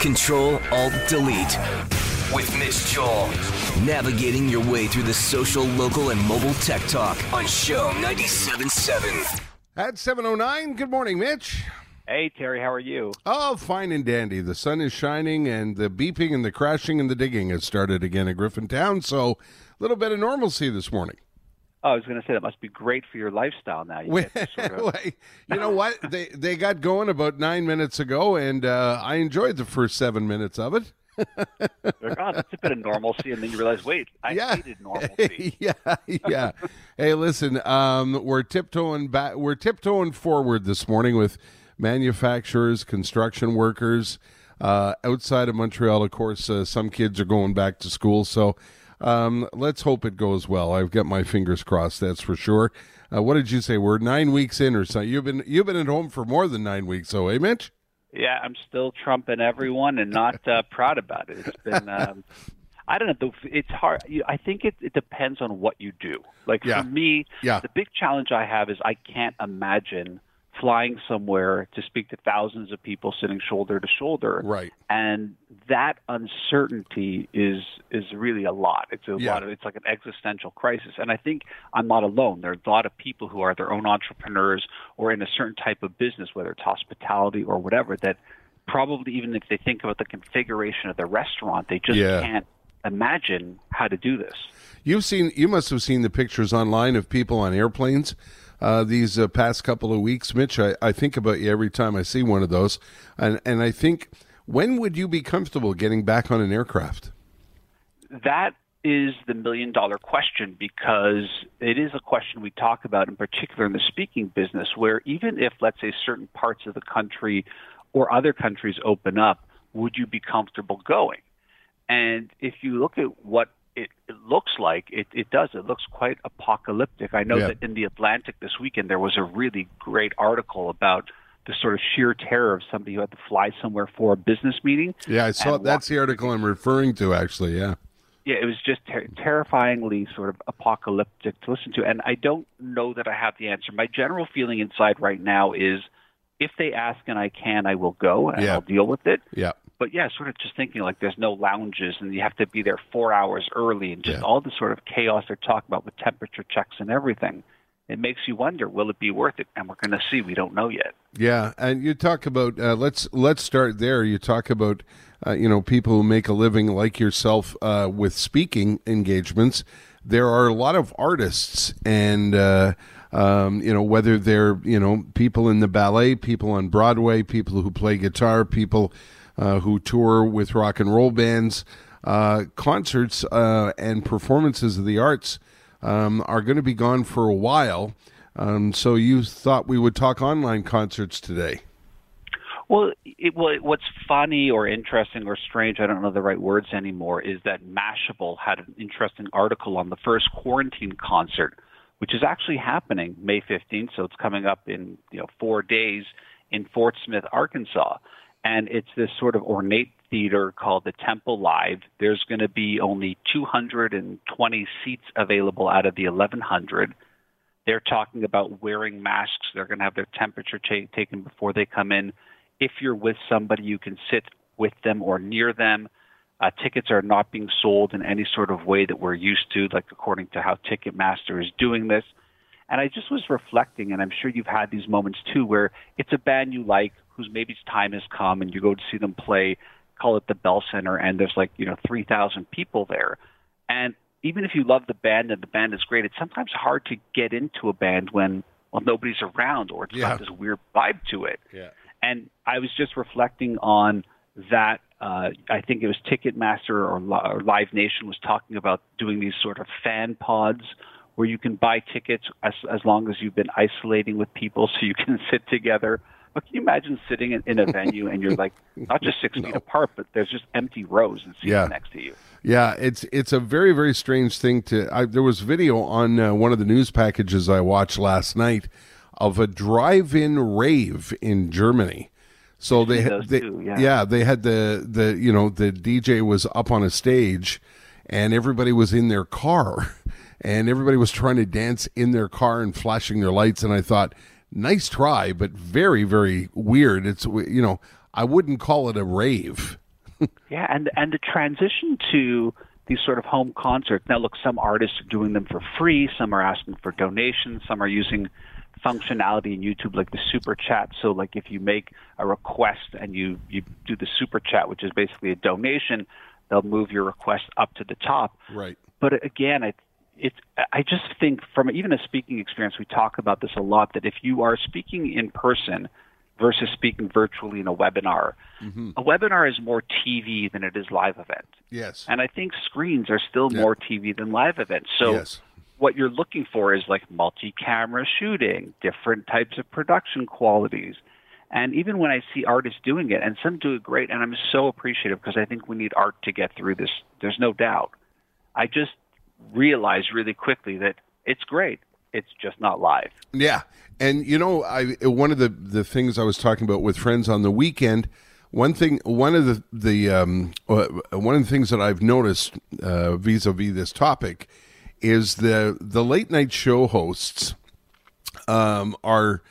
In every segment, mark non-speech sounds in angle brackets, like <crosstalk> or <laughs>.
Control Alt Delete with Mitch Joel. Navigating your way through the social, local, and mobile tech talk on CHOM 97.7. At 7.09, good morning, Mitch. Hey, Terry, how are you? Oh, fine and dandy. The sun is shining and the beeping and the crashing and the digging has started again at Griffintown, so a little bit of normalcy this morning. Oh, I was going to say that must be great for your lifestyle now. You, sort of... <laughs> you know what? They they got going about nine minutes ago, and uh, I enjoyed the first seven minutes of it. oh, that's a bit of normalcy, and then you realize, wait, I Yeah. hated normalcy. <laughs> yeah, yeah. hey, listen, um, we're tiptoeing back. We're tiptoeing forward this morning with manufacturers, construction workers uh, outside of Montreal. Of course, uh, some kids are going back to school, so um, let's hope it goes well. I've got my fingers crossed. That's for sure. Uh, what did you say? We're nine weeks in, or something. You've been you've been at home for more than nine weeks, so eh, Mitch? Yeah, I'm still trumping everyone and not uh, <laughs> proud about it. It's been. Um, I don't know. It's hard. I think it, it depends on what you do. Like Yeah. for me, Yeah. the big challenge I have is I can't imagine flying somewhere to speak to thousands of people sitting shoulder to shoulder. Right. And that uncertainty is is really a lot. It's a Yeah. lot of it's like an existential crisis. And I think I'm not alone. There are a lot of people who are their own entrepreneurs or in a certain type of business, whether it's hospitality or whatever, that probably even if they think about the configuration of the restaurant, they just Yeah. can't imagine how to do this. You've seen, you must have seen the pictures online of people on airplanes uh, these uh, past couple of weeks, Mitch. I, I think about you every time I see one of those, and and I think, when would you be comfortable getting back on an aircraft? that is the million dollar question because it is a question we talk about in particular in the speaking business where even if let's say certain parts of the country or other countries open up would you be comfortable going and if you look at what it, it looks like it, it does it looks quite apocalyptic i know Yeah. that in the atlantic this weekend there was a really great article about the sort of sheer terror of somebody who had to fly somewhere for a business meeting Yeah, I saw that's the article I'm referring to. Actually, yeah, yeah, it was just ter- terrifyingly sort of apocalyptic to listen to. And I don't know that I have the answer. My general feeling inside right now is if they ask and I can, I will go and Yeah. I'll deal with it. yeah, But yeah, sort of just thinking like there's no lounges and you have to be there four hours early and just Yeah. all the sort of chaos they're talking about with temperature checks and everything. It makes you wonder, will it be worth it? And we're going to see. We don't know yet. yeah. And you talk about uh, let's let's start there. You talk about uh, you know people who make a living like yourself uh, with speaking engagements. There are a lot of artists and. Uh, um, you know whether they're you know people in the ballet, people on Broadway, people who play guitar, people uh, who tour with rock and roll bands, uh, concerts uh, and performances of the arts um, are going to be gone for a while. Um, so you thought we would talk online concerts today? Well, it, well, what's funny or interesting or strange, I don't know the right words anymore, is that Mashable had an interesting article on the first quarantine concert, which is actually happening May 15th, so it's coming up in you know four days in Fort Smith, Arkansas, and it's this sort of ornate theater called the Temple Live. There's going to be only 220 seats available out of the 1100 they're talking about wearing masks. They're going to have their temperature ta- taken before they come in. If you're with somebody, you can sit with them or near them. Uh, tickets are not being sold in any sort of way that we're used to, like according to how Ticketmaster is doing this. And I just was reflecting, and I'm sure you've had these moments too, where it's a band you like, whose maybe time has come, and you go to see them play, call it the Bell Center, and there's like you know 3,000 people there, and even if you love the band and the band is great, it's sometimes hard to get into a band when well nobody's around or it's Yeah. got this weird vibe to it. Yeah. And I was just reflecting on that. Uh, I think it was Ticketmaster or, or Live Nation was talking about doing these sort of fan pods where you can buy tickets as as long as you've been isolating with people, <laughs> so you can sit together. But can you imagine sitting in, in a venue and you're like not just six <laughs> feet apart, but there's just empty rows and seats Yeah. next to you. Yeah, it's it's a very very strange thing to. I, there was video on uh, one of the news packages I watched last night of a drive-in rave in Germany. So they, they too, yeah. they had the the you know the DJ was up on a stage, and everybody was in their car, <laughs> and everybody was trying to dance in their car and flashing their lights. And I thought, nice try, but very very weird. It's you know I wouldn't call it a rave. <laughs> yeah, and and the transition to these sort of home concerts. Now, look, some artists are doing them for free. Some are asking for donations. Some are using functionality in YouTube like the super chat. So, like if you make a request and you you do the super chat, which is basically a donation, they'll move your request up to the top. Right. But again, it, it's I just think from even a speaking experience, we talk about this a lot. That if you are speaking in person versus speaking virtually in a webinar. Mm-hmm. A webinar is more TV than it is live event. Yes. And I think screens are still yep. more TV than live events. So yes. what you're looking for is like multi-camera shooting, different types of production qualities. And even when I see artists doing it, and some do it great, and I'm so appreciative because I think we need art to get through this. There's no doubt. I just realized really quickly that it's great. It's just not live. Yeah, and you know, I one of the the things I was talking about with friends on the weekend. One thing, one of the the um, uh, one of the things that I've noticed uh, vis-a-vis this topic is the the late night show hosts um, are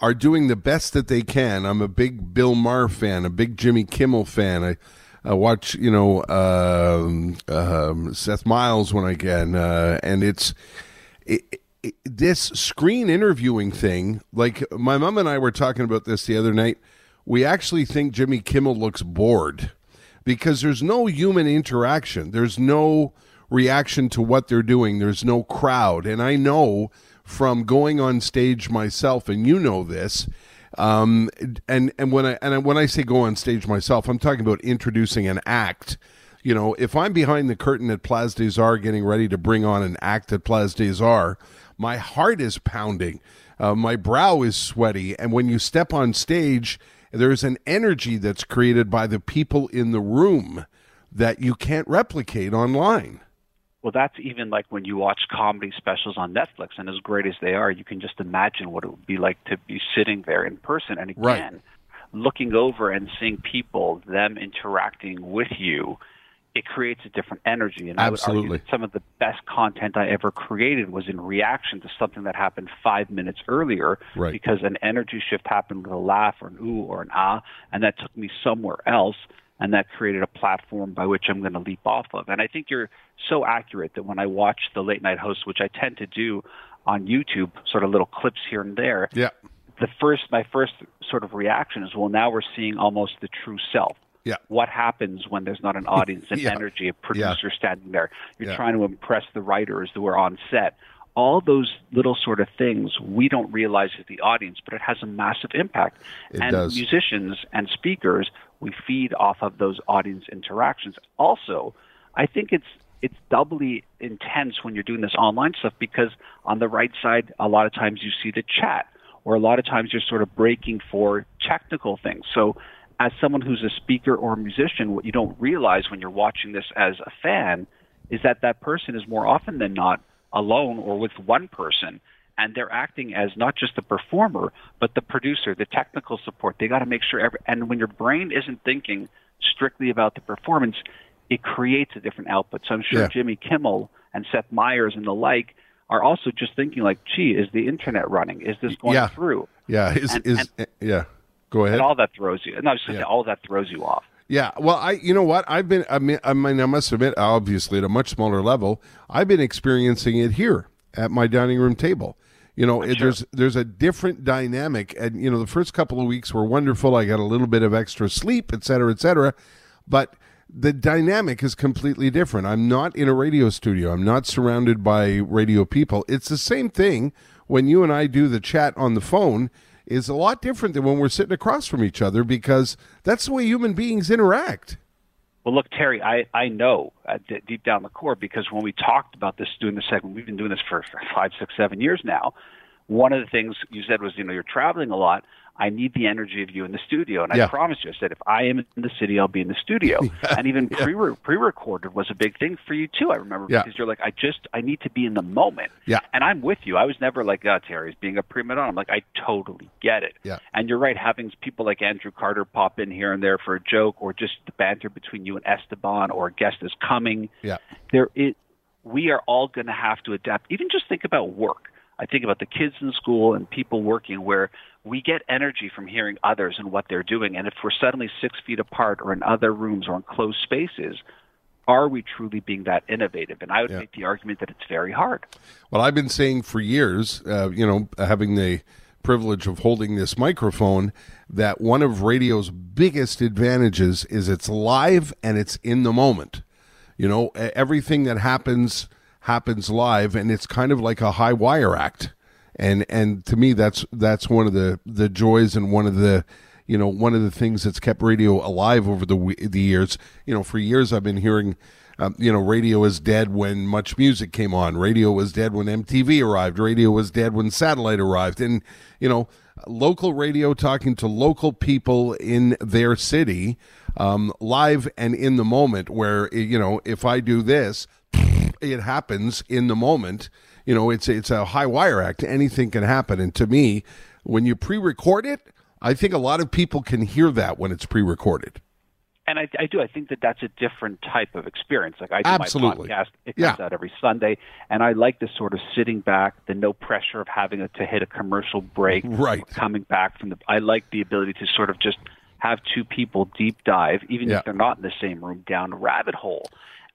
are doing the best that they can. I'm a big Bill Maher fan, a big Jimmy Kimmel fan. I, I watch, you know, um, um, Seth Meyers when I can, uh, and it's it, this screen interviewing thing, like my mom and I were talking about this the other night. We actually think Jimmy Kimmel looks bored because there's no human interaction. There's no reaction to what they're doing. There's no crowd. And I know from going on stage myself, and you know this. Um, and and when I and when I say go on stage myself, I'm talking about introducing an act. You know, if I'm behind the curtain at Place des Arts getting ready to bring on an act at Place des Arts, my heart is pounding. Uh, my brow is sweaty. And when you step on stage, there's an energy that's created by the people in the room that you can't replicate online. Well, that's even like when you watch comedy specials on Netflix, and as great as they are, you can just imagine what it would be like to be sitting there in person. And again, right. looking over and seeing people, them interacting with you, it creates a different energy. And Absolutely. I would argue some of the best content I ever created was in reaction to something that happened five minutes earlier right. because an energy shift happened with a laugh or an ooh or an ah, and that took me somewhere else. And that created a platform by which I'm going to leap off of. And I think you're so accurate that when I watch the late night hosts, which I tend to do on YouTube, sort of little clips here and there, yeah. the first, my first sort of reaction is, well, now we're seeing almost the true self yeah. What happens when there's not an <laughs> audience and yeah. energy, a producer yeah. standing there? You're yeah. trying to impress the writers who are on set. All those little sort of things we don't realize as the audience, but it has a massive impact. It and does. musicians and speakers, we feed off of those audience interactions. Also, I think it's it's doubly intense when you're doing this online stuff because on the right side, a lot of times you see the chat, or a lot of times you're sort of breaking for technical things. So as someone who's a speaker or a musician, what you don't realize when you're watching this as a fan is that that person is more often than not alone or with one person and they're acting as not just the performer but the producer the technical support they got to make sure every and when your brain isn't thinking strictly about the performance it creates a different output so i'm sure Yeah. jimmy kimmel and seth meyers and the like are also just thinking like gee is the internet running is this going Yeah. through Yeah, is And- is yeah. Go ahead. and all that throws you and i was just Yeah. all that throws you off Yeah, well, I you know what I've been I mean I mean I must admit obviously at a much smaller level I've been experiencing it here at my dining room table. You know, it, there's there's a different dynamic, and you know the first couple of weeks were wonderful. I got a little bit of extra sleep, et cetera, et cetera, but the dynamic is completely different. I'm not in a radio studio. I'm not surrounded by radio people. It's the same thing when you and I do the chat on the phone is a lot different than when we're sitting across from each other because that's the way human beings interact. Well, look, Terry, I, I know uh, d- deep down the core because when we talked about this doing the segment, we've been doing this for five, six, seven years now. One of the things you said was, you know, you're traveling a lot. I need the energy of you in the studio, and Yeah. I promised you. I said, if I am in the city, I'll be in the studio. <laughs> And even pre pre-recorded was a big thing for you too. I remember Yeah. because you're like, I just I need to be in the moment. Yeah. And I'm with you. I was never like, oh, Terry's being a prima donna. I'm like, I totally get it. Yeah. And you're right, having people like Andrew Carter pop in here and there for a joke, or just the banter between you and Esteban, or a guest is coming. Yeah. There, it, we are all going to have to adapt. Even just think about work. I think about the kids in school and people working where we get energy from hearing others and what they're doing. And if we're suddenly six feet apart or in other rooms or in closed spaces, are we truly being that innovative? And I would Yeah. make the argument that it's very hard. Well, I've been saying for years, uh, you know, having the privilege of holding this microphone, that one of radio's biggest advantages is it's live and it's in the moment. You know, everything that happens happens live, and it's kind of like a high wire act. And and to me, that's that's one of the the joys and one of the you know one of the things that's kept radio alive over the the years. You know, for years I've been hearing um, you know, radio is dead when much music came on. Radio was dead when MTV arrived. Radio was dead when satellite arrived. And, you know, local radio talking to local people in their city, um, live and in the moment, where, you know, if I do this, it happens in the moment. You know, it's it's a high wire act. Anything can happen. And to me, when you pre-record it, I think a lot of people can hear that when it's pre-recorded. And I, I do. I think that that's a different type of experience. Like I do Absolutely. my podcast; it Yeah. out every Sunday, and I like the sort of sitting back, the no pressure of having to hit a commercial break, Right. coming back from the. I like the ability to sort of just have two people deep dive, even Yeah. if they're not in the same room, down a rabbit hole.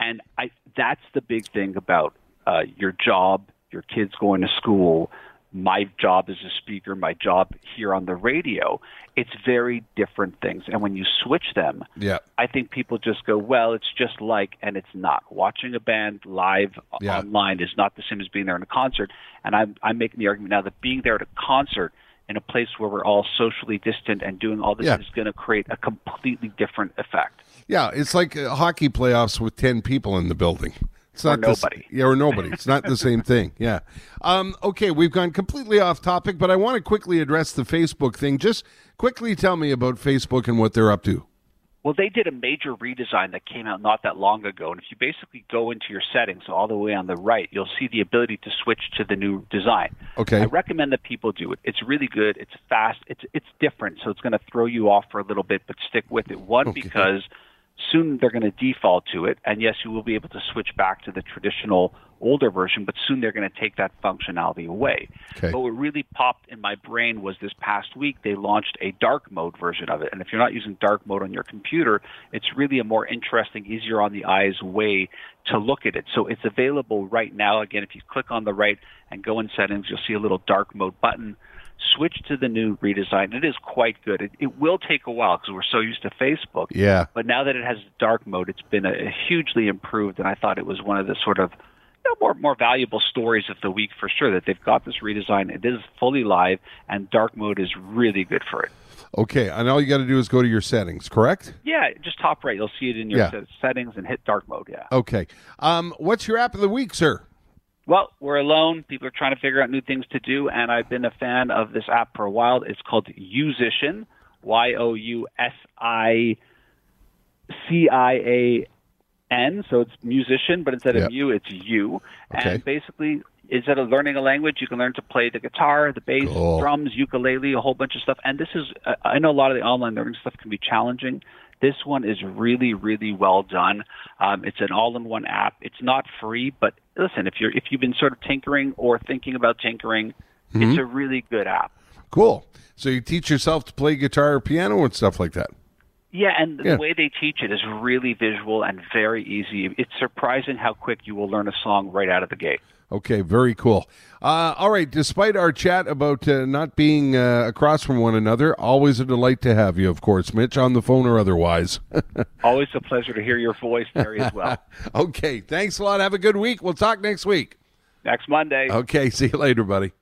And I that's the big thing about uh, your job, your kids going to school, my job as a speaker, my job here on the radio. It's very different things, and when you switch them, Yeah. I think people just go, well, it's just like, and it's not. Watching a band live Yeah. online is not the same as being there in a concert. And I'm, I'm making the argument now that being there at a concert in a place where we're all socially distant and doing all this Yeah. is going to create a completely different effect. Yeah, it's like uh, hockey playoffs with ten people in the building. It's Or not the nobody. yeah, or nobody. It's not the same thing. Yeah. Um, okay, we've gone completely off topic, but I want to quickly address the Facebook thing. Just quickly tell me about Facebook and what they're up to. Well, they did a major redesign that came out not that long ago. And if you basically go into your settings all the way on the right, you'll see the ability to switch to the new design. Okay. I recommend that people do it. It's really good. It's fast. It's it's different. So it's going to throw you off for a little bit, but stick with it. One Okay. because soon they're going to default to it, and yes, you will be able to switch back to the traditional older version, but soon they're going to take that functionality away. Okay. But what really popped in my brain was this past week they launched a dark mode version of it. And if you're not using dark mode on your computer, it's really a more interesting, easier on the eyes way to look at it. So it's available right now. Again, if you click on the right and go in settings, you'll see a little dark mode button. Switch to the new redesign. It is quite good. It, it will take a while because we're so used to Facebook. Yeah. But now that it has dark mode, it's been a, a hugely improved, and I thought it was one of the sort of you know, more more valuable stories of the week for sure. That they've got this redesign. It is fully live, and dark mode is really good for it. Okay, and all you got to do is go to your settings, correct? Yeah, just top right. You'll see it in your Yeah. settings and hit dark mode. Yeah. Okay. Um, what's your app of the week, sir? Well, we're alone. People are trying to figure out new things to do, and I've been a fan of this app for a while. It's called Yousician, Y O U S I C I A N. So it's musician, but instead Yep. of you, it's you. Okay. And basically, instead of learning a language, you can learn to play the guitar, the bass, Cool. drums, ukulele, a whole bunch of stuff. And this is, uh, I know a lot of the online learning stuff can be challenging. This one is really, really well done. Um, it's an all-in-one app. It's not free, but listen, if you're if you've been sort of tinkering or thinking about tinkering, Mm-hmm. it's a really good app. Cool. So you teach yourself to play guitar or piano and stuff like that. Yeah, and Yeah. the way they teach it is really visual and very easy. It's surprising how quick you will learn a song right out of the gate. Okay, very cool. Uh, all right, despite our chat about uh, not being uh, across from one another, always a delight to have you, of course, Mitch, on the phone or otherwise. <laughs> Always a pleasure to hear your voice, Terry, as well. <laughs> okay, thanks a lot. Have a good week. We'll talk next week. Next Monday. Okay, <laughs> see you later, buddy.